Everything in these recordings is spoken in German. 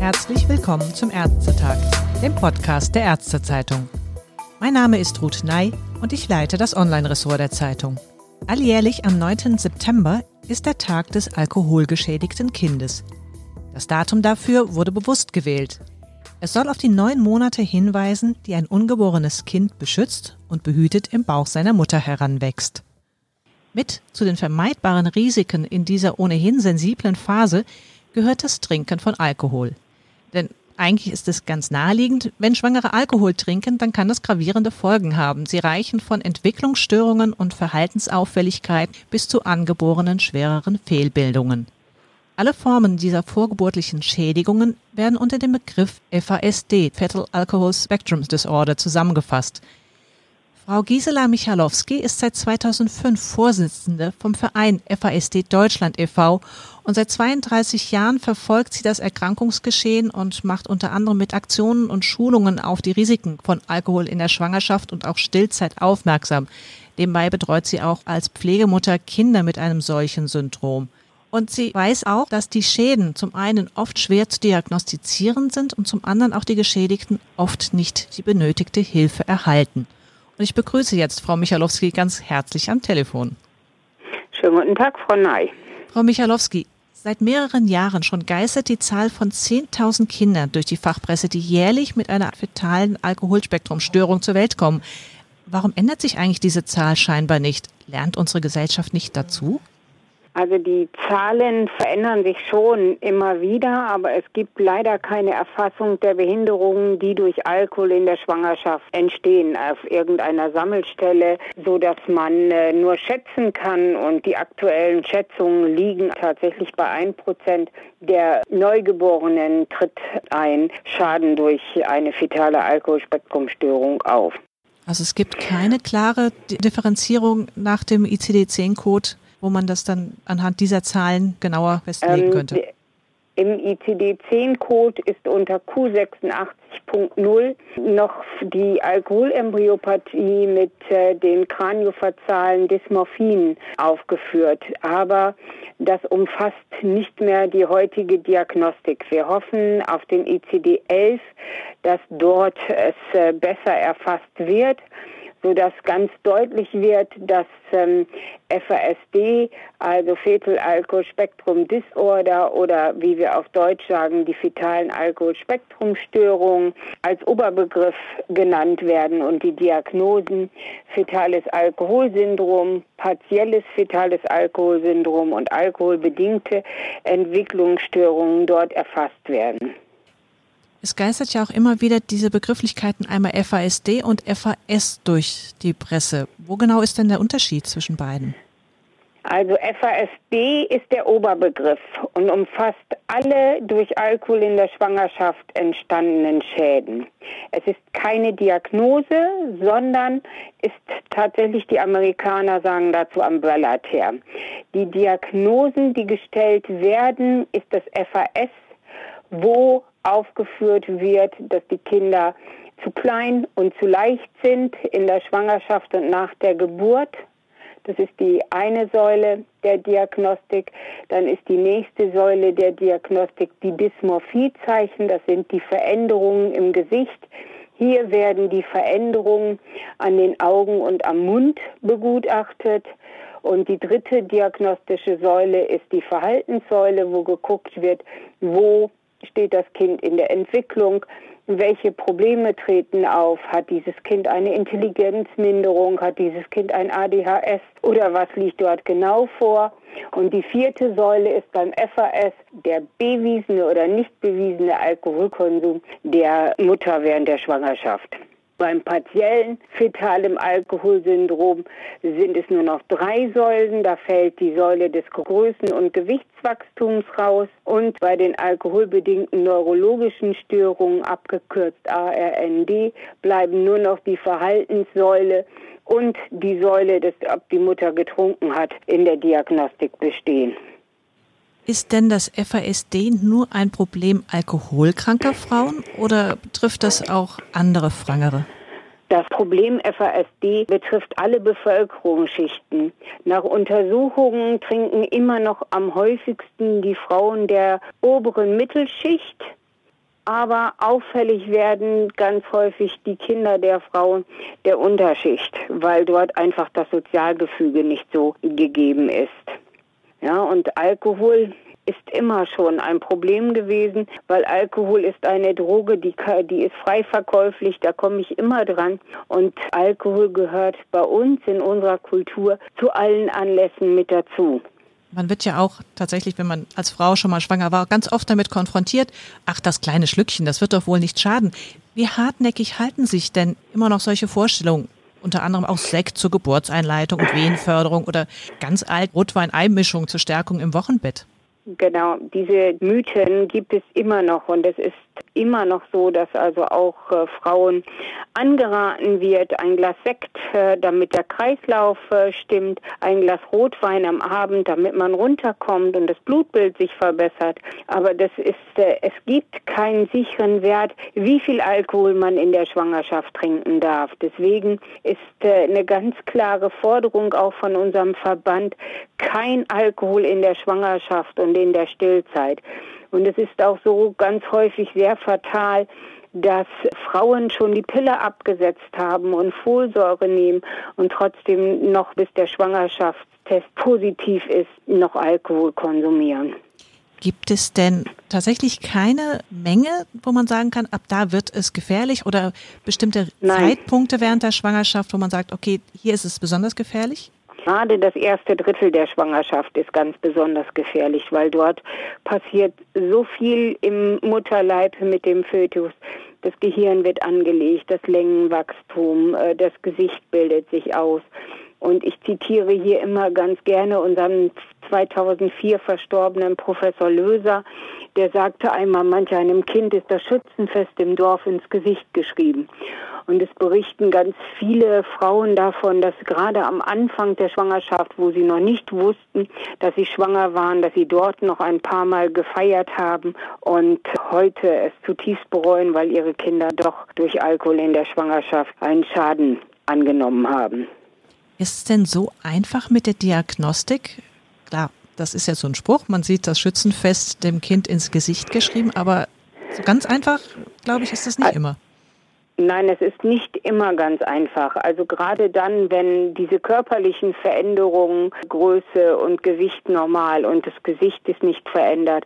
Herzlich willkommen zum Ärztetag, dem Podcast der Ärztezeitung. Mein Name ist Ruth Ney und ich leite das Online-Ressort der Zeitung. Alljährlich am 9. September ist der Tag des alkoholgeschädigten Kindes. Das Datum dafür wurde bewusst gewählt. Es soll auf die neun Monate hinweisen, die ein ungeborenes Kind beschützt und behütet im Bauch seiner Mutter heranwächst. Mit zu den vermeidbaren Risiken in dieser ohnehin sensiblen Phase gehört das Trinken von Alkohol. Denn eigentlich ist es ganz naheliegend, wenn Schwangere Alkohol trinken, dann kann das gravierende Folgen haben. Sie reichen von Entwicklungsstörungen und Verhaltensauffälligkeit bis zu angeborenen schwereren Fehlbildungen. Alle Formen dieser vorgeburtlichen Schädigungen werden unter dem Begriff FASD, Fetal Alcohol Spectrum Disorder, zusammengefasst. Frau Gisela Michalowski ist seit 2005 Vorsitzende vom Verein FASD Deutschland e.V. und seit 32 Jahren verfolgt sie das Erkrankungsgeschehen und macht unter anderem mit Aktionen und Schulungen auf die Risiken von Alkohol in der Schwangerschaft und auch Stillzeit aufmerksam. Nebenbei betreut sie auch als Pflegemutter Kinder mit einem solchen Syndrom. Und sie weiß auch, dass die Schäden zum einen oft schwer zu diagnostizieren sind und zum anderen auch die Geschädigten oft nicht die benötigte Hilfe erhalten. Und ich begrüße jetzt Frau Michalowski ganz herzlich am Telefon. Schönen guten Tag, Frau Ney. Frau Michalowski, seit mehreren Jahren schon geistert die Zahl von 10.000 Kindern durch die Fachpresse, die jährlich mit einer fetalen Alkoholspektrumstörung zur Welt kommen. Warum ändert sich eigentlich diese Zahl scheinbar nicht? Lernt unsere Gesellschaft nicht dazu? Also die Zahlen verändern sich schon immer wieder, aber es gibt leider keine Erfassung der Behinderungen, die durch Alkohol in der Schwangerschaft entstehen auf irgendeiner Sammelstelle, so dass man äh, nur schätzen kann und die aktuellen Schätzungen liegen tatsächlich bei ein Prozent der Neugeborenen tritt ein Schaden durch eine fetale Alkoholspektrumstörung auf. Also es gibt keine klare Differenzierung nach dem ICD-10-Code wo man das dann anhand dieser Zahlen genauer festlegen ähm, könnte? Im ICD-10-Code ist unter Q86.0 noch die Alkoholembryopathie mit äh, den kraniophazalen Dysmorphien aufgeführt. Aber das umfasst nicht mehr die heutige Diagnostik. Wir hoffen auf den ICD-11, dass dort es äh, besser erfasst wird sodass ganz deutlich wird, dass ähm, FASD, also Fetal Alkohol Spektrum Disorder oder wie wir auf Deutsch sagen, die fetalen Alkoholspektrumstörungen als Oberbegriff genannt werden und die Diagnosen fetales Alkoholsyndrom, partielles fetales Alkoholsyndrom und alkoholbedingte Entwicklungsstörungen dort erfasst werden. Es geistert ja auch immer wieder diese Begrifflichkeiten einmal FASD und FAS durch die Presse. Wo genau ist denn der Unterschied zwischen beiden? Also FASD ist der Oberbegriff und umfasst alle durch Alkohol in der Schwangerschaft entstandenen Schäden. Es ist keine Diagnose, sondern ist tatsächlich, die Amerikaner sagen dazu Umbrella Term. Die Diagnosen, die gestellt werden, ist das FAS, wo aufgeführt wird, dass die Kinder zu klein und zu leicht sind in der Schwangerschaft und nach der Geburt. Das ist die eine Säule der Diagnostik. Dann ist die nächste Säule der Diagnostik die Dysmorphiezeichen. Das sind die Veränderungen im Gesicht. Hier werden die Veränderungen an den Augen und am Mund begutachtet. Und die dritte diagnostische Säule ist die Verhaltenssäule, wo geguckt wird, wo steht das Kind in der Entwicklung? Welche Probleme treten auf? Hat dieses Kind eine Intelligenzminderung? Hat dieses Kind ein ADHS? Oder was liegt dort genau vor? Und die vierte Säule ist beim FAS der bewiesene oder nicht bewiesene Alkoholkonsum der Mutter während der Schwangerschaft. Beim partiellen fetalen Alkoholsyndrom sind es nur noch drei Säulen. Da fällt die Säule des Größen- und Gewichtswachstums raus. Und bei den alkoholbedingten neurologischen Störungen, abgekürzt ARND, bleiben nur noch die Verhaltenssäule und die Säule, dass ob die Mutter getrunken hat, in der Diagnostik bestehen. Ist denn das FASD nur ein Problem alkoholkranker Frauen oder betrifft das auch andere Schwangere? Das Problem FASD betrifft alle Bevölkerungsschichten. Nach Untersuchungen trinken immer noch am häufigsten die Frauen der oberen Mittelschicht, aber auffällig werden ganz häufig die Kinder der Frauen der Unterschicht, weil dort einfach das Sozialgefüge nicht so gegeben ist. Ja, und Alkohol ist immer schon ein Problem gewesen, weil Alkohol ist eine Droge, die, die ist frei verkäuflich, da komme ich immer dran. Und Alkohol gehört bei uns in unserer Kultur zu allen Anlässen mit dazu. Man wird ja auch tatsächlich, wenn man als Frau schon mal schwanger war, ganz oft damit konfrontiert, ach, das kleine Schlückchen, das wird doch wohl nicht schaden. Wie hartnäckig halten sich denn immer noch solche Vorstellungen? Unter anderem auch Sekt zur Geburtseinleitung und Wehenförderung oder ganz alt Rotwein-Eimischung zur Stärkung im Wochenbett. Genau, diese Mythen gibt es immer noch und es ist immer noch so, dass also auch äh, Frauen angeraten wird, ein Glas Sekt, äh, damit der Kreislauf äh, stimmt, ein Glas Rotwein am Abend, damit man runterkommt und das Blutbild sich verbessert. Aber das ist, äh, es gibt keinen sicheren Wert, wie viel Alkohol man in der Schwangerschaft trinken darf. Deswegen ist äh, eine ganz klare Forderung auch von unserem Verband, kein Alkohol in der Schwangerschaft und in der Stillzeit. Und es ist auch so ganz häufig sehr fatal, dass Frauen schon die Pille abgesetzt haben und Folsäure nehmen und trotzdem noch bis der Schwangerschaftstest positiv ist, noch Alkohol konsumieren. Gibt es denn tatsächlich keine Menge, wo man sagen kann, ab da wird es gefährlich oder bestimmte Nein. Zeitpunkte während der Schwangerschaft, wo man sagt, okay, hier ist es besonders gefährlich? Gerade das erste Drittel der Schwangerschaft ist ganz besonders gefährlich, weil dort passiert so viel im Mutterleib mit dem Fötus. Das Gehirn wird angelegt, das Längenwachstum, äh, das Gesicht bildet sich aus. Und ich zitiere hier immer ganz gerne unseren 2004 verstorbenen Professor Löser, der sagte einmal, manch einem Kind ist das Schützenfest im Dorf ins Gesicht geschrieben. Und es berichten ganz viele Frauen davon, dass gerade am Anfang der Schwangerschaft, wo sie noch nicht wussten, dass sie schwanger waren, dass sie dort noch ein paar Mal gefeiert haben und heute es zutiefst bereuen, weil ihre Kinder doch durch Alkohol in der Schwangerschaft einen Schaden angenommen haben. Ist es denn so einfach mit der Diagnostik? Klar, das ist ja so ein Spruch, man sieht das Schützenfest dem Kind ins Gesicht geschrieben, aber so ganz einfach, glaube ich, ist das nicht immer. Nein, es ist nicht immer ganz einfach. Also gerade dann, wenn diese körperlichen Veränderungen, Größe und Gewicht normal und das Gesicht ist nicht verändert,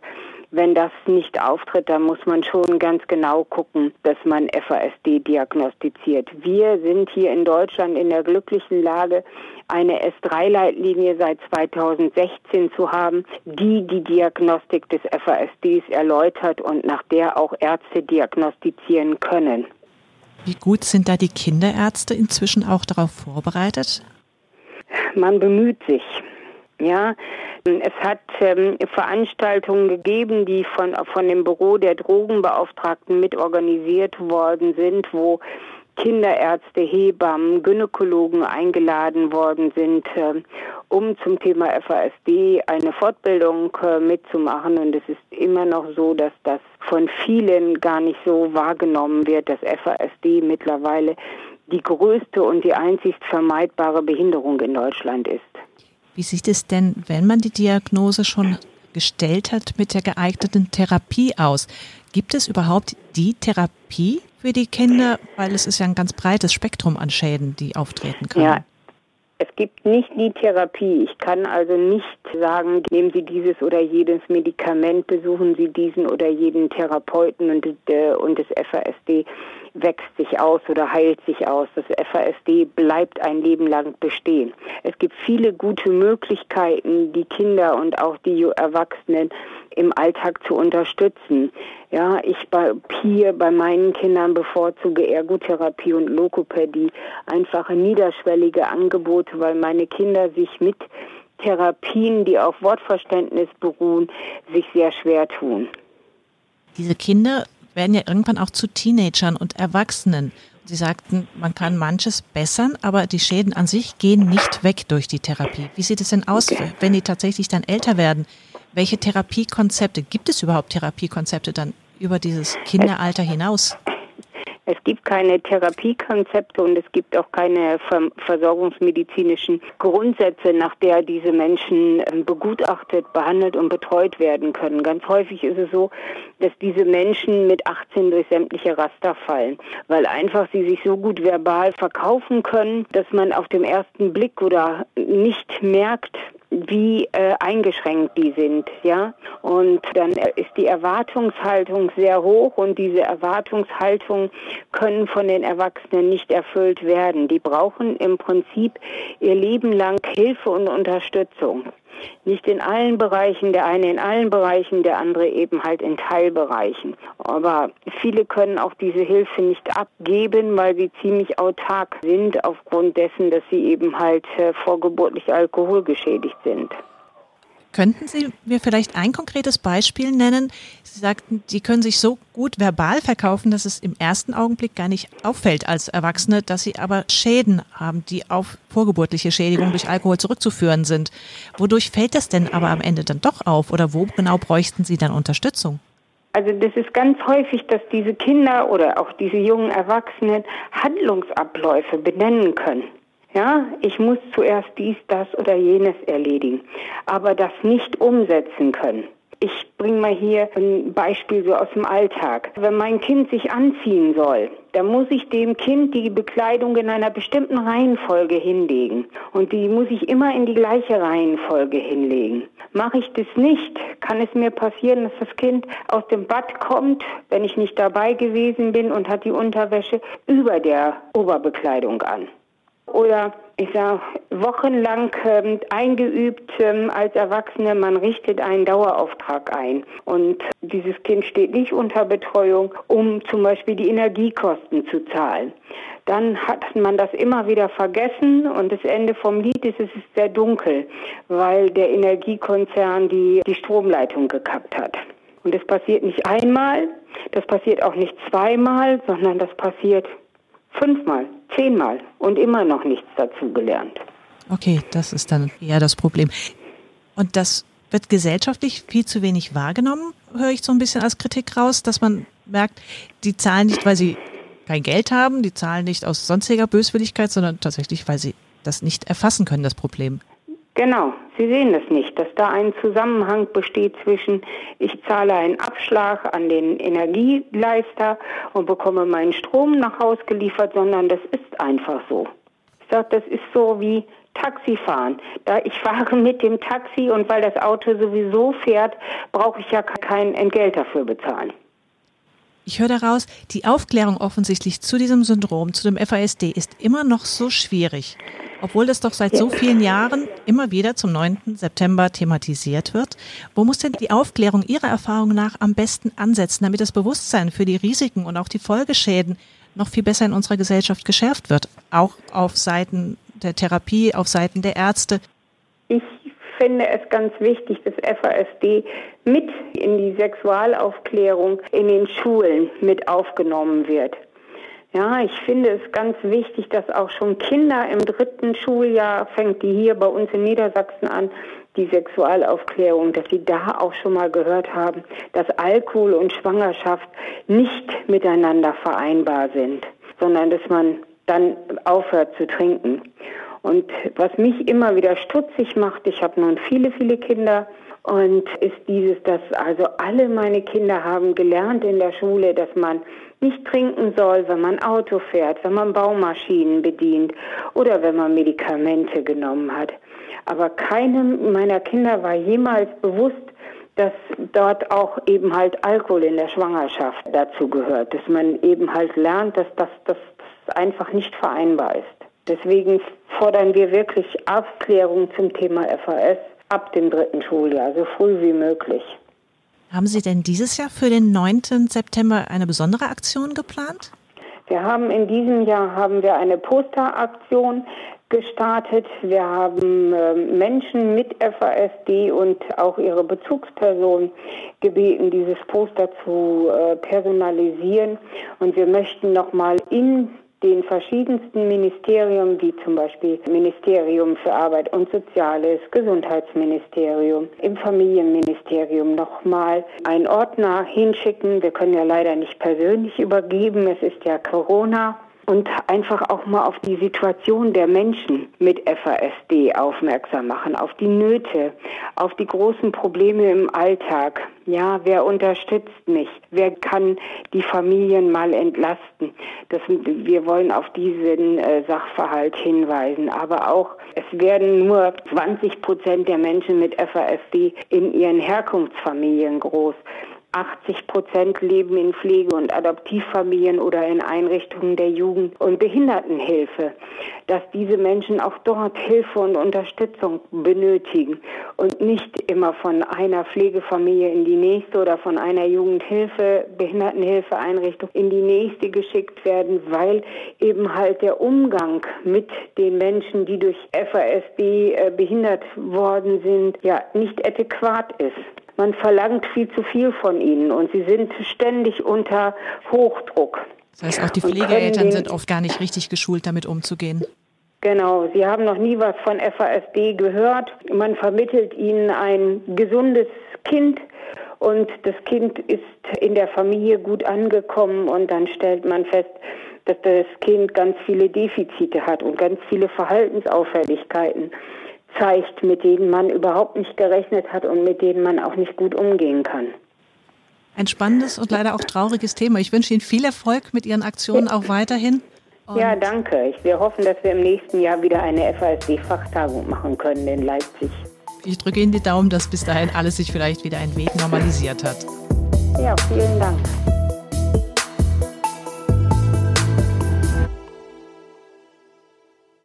wenn das nicht auftritt, dann muss man schon ganz genau gucken, dass man FASD diagnostiziert. Wir sind hier in Deutschland in der glücklichen Lage, eine S3-Leitlinie seit 2016 zu haben, die die Diagnostik des FASDs erläutert und nach der auch Ärzte diagnostizieren können. Wie gut sind da die Kinderärzte inzwischen auch darauf vorbereitet? Man bemüht sich. Ja, es hat ähm, Veranstaltungen gegeben, die von, von dem Büro der Drogenbeauftragten mitorganisiert worden sind, wo Kinderärzte, Hebammen, Gynäkologen eingeladen worden sind, äh, um zum Thema FASD eine Fortbildung äh, mitzumachen. Und es ist immer noch so, dass das von vielen gar nicht so wahrgenommen wird, dass FASD mittlerweile die größte und die einzigst vermeidbare Behinderung in Deutschland ist. Wie sieht es denn, wenn man die Diagnose schon gestellt hat, mit der geeigneten Therapie aus? Gibt es überhaupt die Therapie für die Kinder? Weil es ist ja ein ganz breites Spektrum an Schäden, die auftreten können. Ja. Es gibt nicht die Therapie. Ich kann also nicht sagen, nehmen Sie dieses oder jedes Medikament, besuchen Sie diesen oder jeden Therapeuten und, äh, und das FASD wächst sich aus oder heilt sich aus. Das FASD bleibt ein Leben lang bestehen. Es gibt viele gute Möglichkeiten, die Kinder und auch die Erwachsenen im Alltag zu unterstützen. Ja, ich bei, hier bei meinen Kindern bevorzuge Ergotherapie und Lokopädie, einfache niederschwellige Angebote, weil meine Kinder sich mit Therapien, die auf Wortverständnis beruhen, sich sehr schwer tun. Diese Kinder werden ja irgendwann auch zu Teenagern und Erwachsenen. Sie sagten, man kann manches bessern, aber die Schäden an sich gehen nicht weg durch die Therapie. Wie sieht es denn aus, wenn die tatsächlich dann älter werden? Welche Therapiekonzepte, gibt es überhaupt Therapiekonzepte dann über dieses Kinderalter hinaus? Es gibt keine Therapiekonzepte und es gibt auch keine versorgungsmedizinischen Grundsätze, nach der diese Menschen ähm, begutachtet, behandelt und betreut werden können. Ganz häufig ist es so, dass diese Menschen mit 18 durch sämtliche Raster fallen, weil einfach sie sich so gut verbal verkaufen können, dass man auf dem ersten Blick oder nicht merkt, wie äh, eingeschränkt die sind, ja. Und dann ist die Erwartungshaltung sehr hoch und diese Erwartungshaltung können von den Erwachsenen nicht erfüllt werden. Die brauchen im Prinzip ihr Leben lang Hilfe und Unterstützung. Nicht in allen Bereichen, der eine in allen Bereichen, der andere eben halt in Teilbereichen. Aber viele können auch diese Hilfe nicht abgeben, weil sie ziemlich autark sind aufgrund dessen, dass sie eben halt äh, vorgeburtlich alkoholgeschädigt sind. Könnten Sie mir vielleicht ein konkretes Beispiel nennen? Sie sagten, die können sich so gut verbal verkaufen, dass es im ersten Augenblick gar nicht auffällt als Erwachsene, dass sie aber Schäden haben, die auf vorgeburtliche Schädigung durch Alkohol zurückzuführen sind. Wodurch fällt das denn aber am Ende dann doch auf oder wo genau bräuchten Sie dann Unterstützung? Also das ist ganz häufig, dass diese Kinder oder auch diese jungen Erwachsenen Handlungsabläufe benennen können. Ja, ich muss zuerst dies, das oder jenes erledigen, aber das nicht umsetzen können. Ich bringe mal hier ein Beispiel so aus dem Alltag. Wenn mein Kind sich anziehen soll, dann muss ich dem Kind die Bekleidung in einer bestimmten Reihenfolge hinlegen. Und die muss ich immer in die gleiche Reihenfolge hinlegen. Mache ich das nicht, kann es mir passieren, dass das Kind aus dem Bad kommt, wenn ich nicht dabei gewesen bin und hat die Unterwäsche über der Oberbekleidung an oder ich sage wochenlang ähm, eingeübt ähm, als Erwachsene, man richtet einen Dauerauftrag ein und dieses Kind steht nicht unter Betreuung, um zum Beispiel die Energiekosten zu zahlen. Dann hat man das immer wieder vergessen und das Ende vom Lied ist, es ist sehr dunkel, weil der Energiekonzern die, die Stromleitung gekappt hat. Und das passiert nicht einmal, das passiert auch nicht zweimal, sondern das passiert fünfmal, zehnmal und immer noch nichts dazugelernt. Okay, das ist dann eher das Problem. Und das wird gesellschaftlich viel zu wenig wahrgenommen, höre ich so ein bisschen als Kritik raus, dass man merkt, die zahlen nicht, weil sie kein Geld haben, die zahlen nicht aus sonstiger Böswilligkeit, sondern tatsächlich, weil sie das nicht erfassen können, das Problem. Genau, Sie sehen es nicht, dass da ein Zusammenhang besteht zwischen, ich zahle einen Abschlag an den Energieleister und bekomme meinen Strom nach Haus geliefert, sondern das ist einfach so. Ich sage, das ist so wie Taxifahren. Da ich fahre mit dem Taxi und weil das Auto sowieso fährt, brauche ich ja kein Entgelt dafür bezahlen. Ich höre daraus, die Aufklärung offensichtlich zu diesem Syndrom, zu dem FASD, ist immer noch so schwierig obwohl das doch seit so vielen Jahren immer wieder zum 9. September thematisiert wird. Wo muss denn die Aufklärung Ihrer Erfahrung nach am besten ansetzen, damit das Bewusstsein für die Risiken und auch die Folgeschäden noch viel besser in unserer Gesellschaft geschärft wird? Auch auf Seiten der Therapie, auf Seiten der Ärzte. Ich finde es ganz wichtig, dass FASD mit in die Sexualaufklärung in den Schulen mit aufgenommen wird. Ja, ich finde es ganz wichtig, dass auch schon Kinder im dritten Schuljahr fängt die hier bei uns in Niedersachsen an, die Sexualaufklärung, dass sie da auch schon mal gehört haben, dass Alkohol und Schwangerschaft nicht miteinander vereinbar sind, sondern dass man dann aufhört zu trinken. Und was mich immer wieder stutzig macht, ich habe nun viele, viele Kinder, und ist dieses, dass also alle meine Kinder haben gelernt in der Schule, dass man nicht trinken soll, wenn man Auto fährt, wenn man Baumaschinen bedient oder wenn man Medikamente genommen hat. Aber keinem meiner Kinder war jemals bewusst, dass dort auch eben halt Alkohol in der Schwangerschaft dazu gehört, dass man eben halt lernt, dass das, das, das einfach nicht vereinbar ist. Deswegen fordern wir wirklich Aufklärung zum Thema FAS ab dem dritten Schuljahr, so früh wie möglich. Haben Sie denn dieses Jahr für den 9. September eine besondere Aktion geplant? Wir haben in diesem Jahr haben wir eine Posteraktion gestartet. Wir haben äh, Menschen mit FASD und auch ihre Bezugspersonen gebeten, dieses Poster zu äh, personalisieren. Und wir möchten nochmal in den verschiedensten Ministerien, wie zum Beispiel Ministerium für Arbeit und Soziales, Gesundheitsministerium, im Familienministerium nochmal einen Ordner hinschicken. Wir können ja leider nicht persönlich übergeben, es ist ja Corona und einfach auch mal auf die Situation der Menschen mit FASD aufmerksam machen, auf die Nöte, auf die großen Probleme im Alltag. Ja, wer unterstützt mich? Wer kann die Familien mal entlasten? Das, wir wollen auf diesen äh, Sachverhalt hinweisen. Aber auch, es werden nur 20 Prozent der Menschen mit FASD in ihren Herkunftsfamilien groß. 80 Prozent leben in Pflege- und Adoptivfamilien oder in Einrichtungen der Jugend- und Behindertenhilfe. Dass diese Menschen auch dort Hilfe und Unterstützung benötigen und nicht immer von einer Pflegefamilie in die nächste oder von einer Jugendhilfe, Behindertenhilfeeinrichtung in die nächste geschickt werden, weil eben halt der Umgang mit den Menschen, die durch FASD äh, behindert worden sind, ja nicht adäquat ist man verlangt viel zu viel von ihnen und sie sind ständig unter Hochdruck. Das heißt, auch die Pflegeeltern sind oft gar nicht richtig geschult, damit umzugehen. Genau, sie haben noch nie was von FASD gehört. Man vermittelt ihnen ein gesundes Kind und das Kind ist in der Familie gut angekommen und dann stellt man fest, dass das Kind ganz viele Defizite hat und ganz viele Verhaltensauffälligkeiten zeigt, mit denen man überhaupt nicht gerechnet hat und mit denen man auch nicht gut umgehen kann. Ein spannendes und leider auch trauriges Thema. Ich wünsche Ihnen viel Erfolg mit Ihren Aktionen auch weiterhin. Ja, danke. wir hoffen, dass wir im nächsten Jahr wieder eine FASD-Fachtagung machen können in Leipzig. Ich drücke Ihnen die Daumen, dass bis dahin alles sich vielleicht wieder ein Weg normalisiert hat. Ja, vielen Dank.